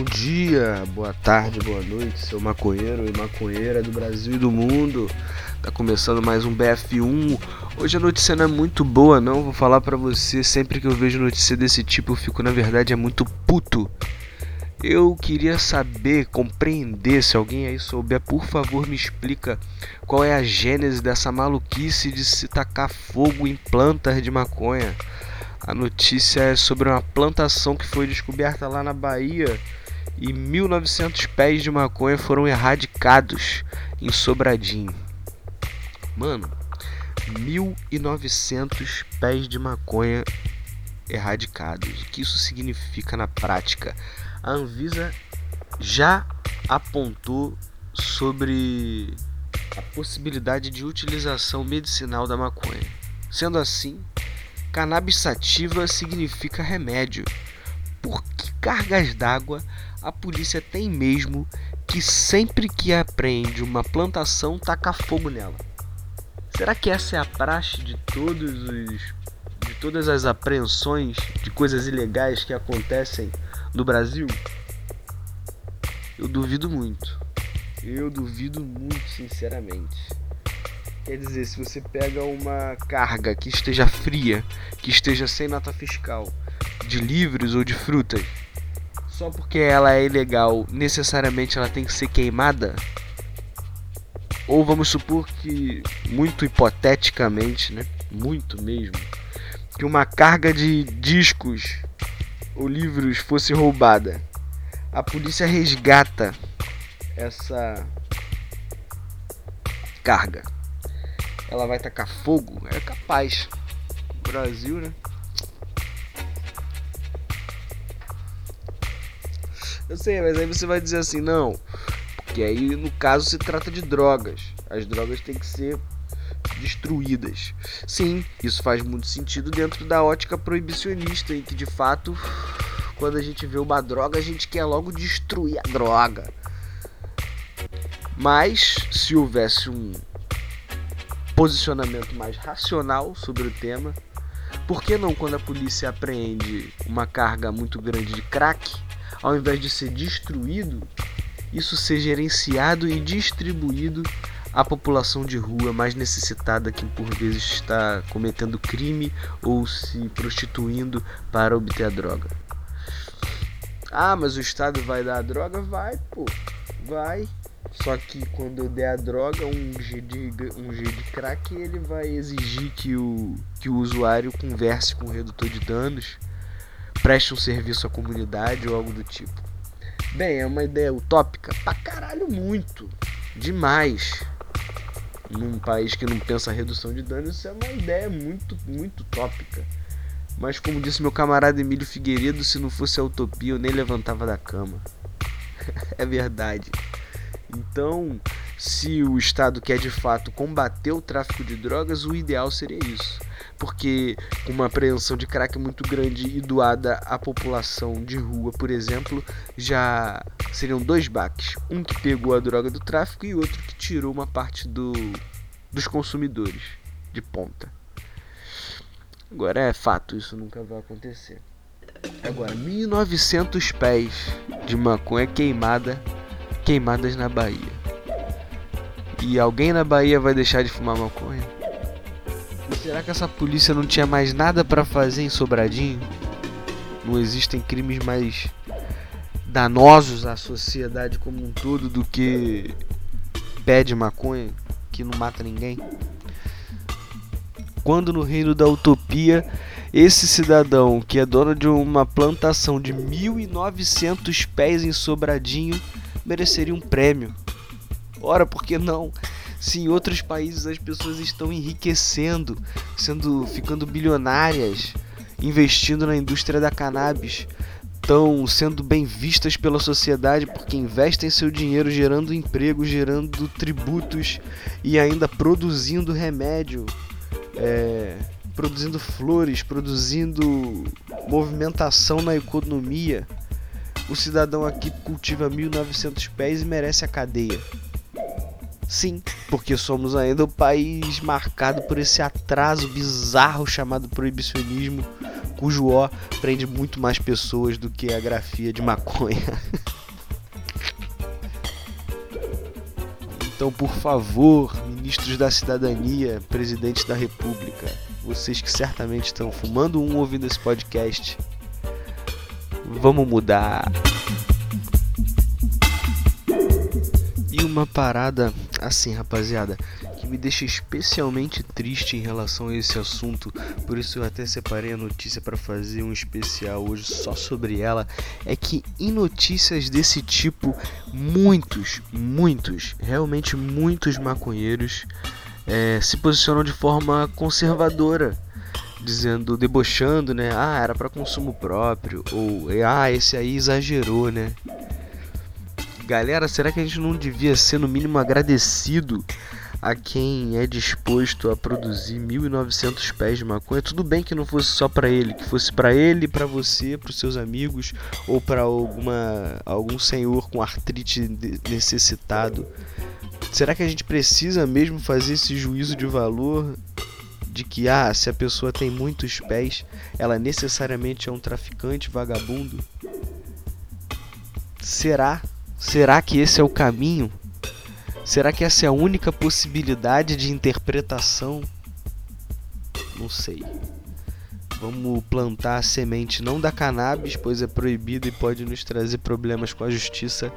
bom dia, boa tarde, boa noite, seu maconheiro e maconheira do Brasil e do mundo. Tá começando mais um BF1. Hoje a notícia não é muito boa, não. Vou falar pra você. Sempre que eu vejo notícia desse tipo, eu fico, na verdade, é muito puto. Eu queria saber, compreender, se alguém aí souber, por favor, me explica qual é a gênese dessa maluquice de se tacar fogo em plantas de maconha. A notícia é sobre uma plantação que foi descoberta lá na Bahia e 1900 pés de maconha foram erradicados em Sobradinho. Mano, 1900 pés de maconha erradicados. O que isso significa na prática? A Anvisa já apontou sobre a possibilidade de utilização medicinal da maconha. Sendo assim, Cannabis sativa significa remédio. Por cargas d'água a polícia tem mesmo que sempre que apreende uma plantação taca fogo nela? Será que essa é a praxe de todos os de todas as apreensões de coisas ilegais que acontecem no Brasil? Eu duvido muito. Eu duvido muito, sinceramente. Quer dizer, se você pega uma carga que esteja fria, que esteja sem nota fiscal, de livros ou de frutas, só porque ela é ilegal, necessariamente ela tem que ser queimada? Ou vamos supor que, muito hipoteticamente, né? Muito mesmo, que uma carga de discos ou livros fosse roubada. A polícia resgata essa carga ela vai tacar fogo? É capaz. Brasil, né? Eu sei, mas aí você vai dizer assim, não. Porque aí no caso se trata de drogas. As drogas têm que ser destruídas. Sim, isso faz muito sentido dentro da ótica proibicionista, em que de fato, quando a gente vê uma droga, a gente quer logo destruir a droga. Mas se houvesse um posicionamento mais racional sobre o tema. Por que não, quando a polícia apreende uma carga muito grande de crack, ao invés de ser destruído, isso ser gerenciado e distribuído à população de rua mais necessitada que por vezes está cometendo crime ou se prostituindo para obter a droga? Ah, mas o Estado vai dar a droga? Vai, pô. Vai. Só que quando eu der a droga, um G de, um G de crack, ele vai exigir que o, que o usuário converse com o redutor de danos, preste um serviço à comunidade ou algo do tipo. Bem, é uma ideia utópica pra caralho muito. Demais. Num país que não pensa redução de danos, isso é uma ideia muito, muito utópica. Mas como disse meu camarada Emílio Figueiredo, se não fosse a utopia eu nem levantava da cama. é verdade. Então, se o Estado quer de fato combater o tráfico de drogas, o ideal seria isso. Porque com uma apreensão de crack muito grande e doada à população de rua, por exemplo, já seriam dois baques. Um que pegou a droga do tráfico e outro que tirou uma parte do, dos consumidores de ponta. Agora é fato, isso nunca vai acontecer. Agora, 1900 pés de maconha queimada queimadas na Bahia. E alguém na Bahia vai deixar de fumar maconha? Será que essa polícia não tinha mais nada para fazer em Sobradinho? Não existem crimes mais danosos à sociedade como um todo do que pé de maconha que não mata ninguém? Quando no reino da utopia, esse cidadão que é dono de uma plantação de 1900 pés em Sobradinho mereceria um prêmio. Ora, por que não? Se em outros países as pessoas estão enriquecendo, sendo ficando bilionárias, investindo na indústria da cannabis, estão sendo bem vistas pela sociedade porque investem seu dinheiro gerando emprego, gerando tributos e ainda produzindo remédio, é, produzindo flores, produzindo movimentação na economia o cidadão aqui cultiva 1900 pés e merece a cadeia. Sim, porque somos ainda o país marcado por esse atraso bizarro chamado proibicionismo cujo O prende muito mais pessoas do que a grafia de maconha. Então, por favor, ministros da cidadania, presidente da república, vocês que certamente estão fumando um ouvindo esse podcast, vamos mudar. E uma parada assim, rapaziada, que me deixa especialmente triste em relação a esse assunto, por isso eu até separei a notícia para fazer um especial hoje só sobre ela, é que em notícias desse tipo, muitos, muitos, realmente muitos maconheiros é, se posicionam de forma conservadora dizendo, debochando, né? Ah, era para consumo próprio ou ah, esse aí exagerou, né? Galera, será que a gente não devia ser no mínimo agradecido a quem é disposto a produzir 1.900 pés de maconha. Tudo bem que não fosse só para ele, que fosse para ele, para você, para os seus amigos ou para alguma algum senhor com artrite necessitado. Será que a gente precisa mesmo fazer esse juízo de valor de que ah, se a pessoa tem muitos pés, ela necessariamente é um traficante vagabundo? Será? Será que esse é o caminho? Será que essa é a única possibilidade de interpretação? Não sei. Vamos plantar a semente não da cannabis, pois é proibido e pode nos trazer problemas com a justiça,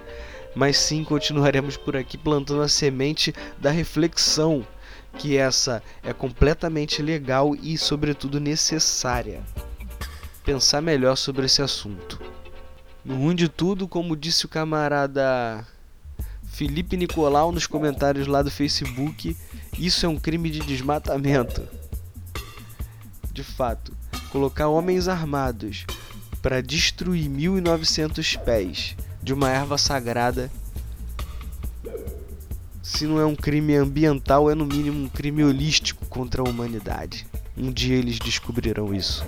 mas sim continuaremos por aqui plantando a semente da reflexão, que essa é completamente legal e, sobretudo, necessária. Pensar melhor sobre esse assunto. No ruim de tudo, como disse o camarada Felipe Nicolau nos comentários lá do Facebook. Isso é um crime de desmatamento. De fato, colocar homens armados para destruir 1900 pés de uma erva sagrada, se não é um crime ambiental, é no mínimo um crime holístico contra a humanidade. Um dia eles descobrirão isso.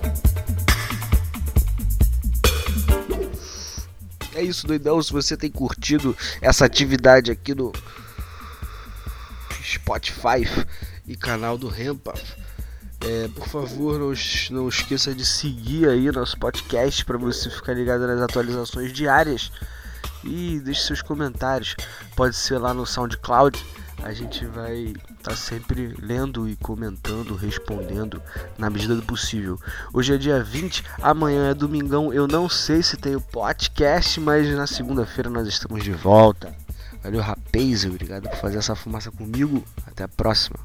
É isso, doidão. Se você tem curtido essa atividade aqui no Spotify e canal do Rempa, é, por favor, não, não esqueça de seguir aí nosso podcast para você ficar ligado nas atualizações diárias. E deixe seus comentários. Pode ser lá no SoundCloud a gente vai estar tá sempre lendo e comentando, respondendo na medida do possível. Hoje é dia 20, amanhã é domingão. Eu não sei se tem o podcast, mas na segunda-feira nós estamos de volta. Valeu, rapaz, obrigado por fazer essa fumaça comigo. Até a próxima.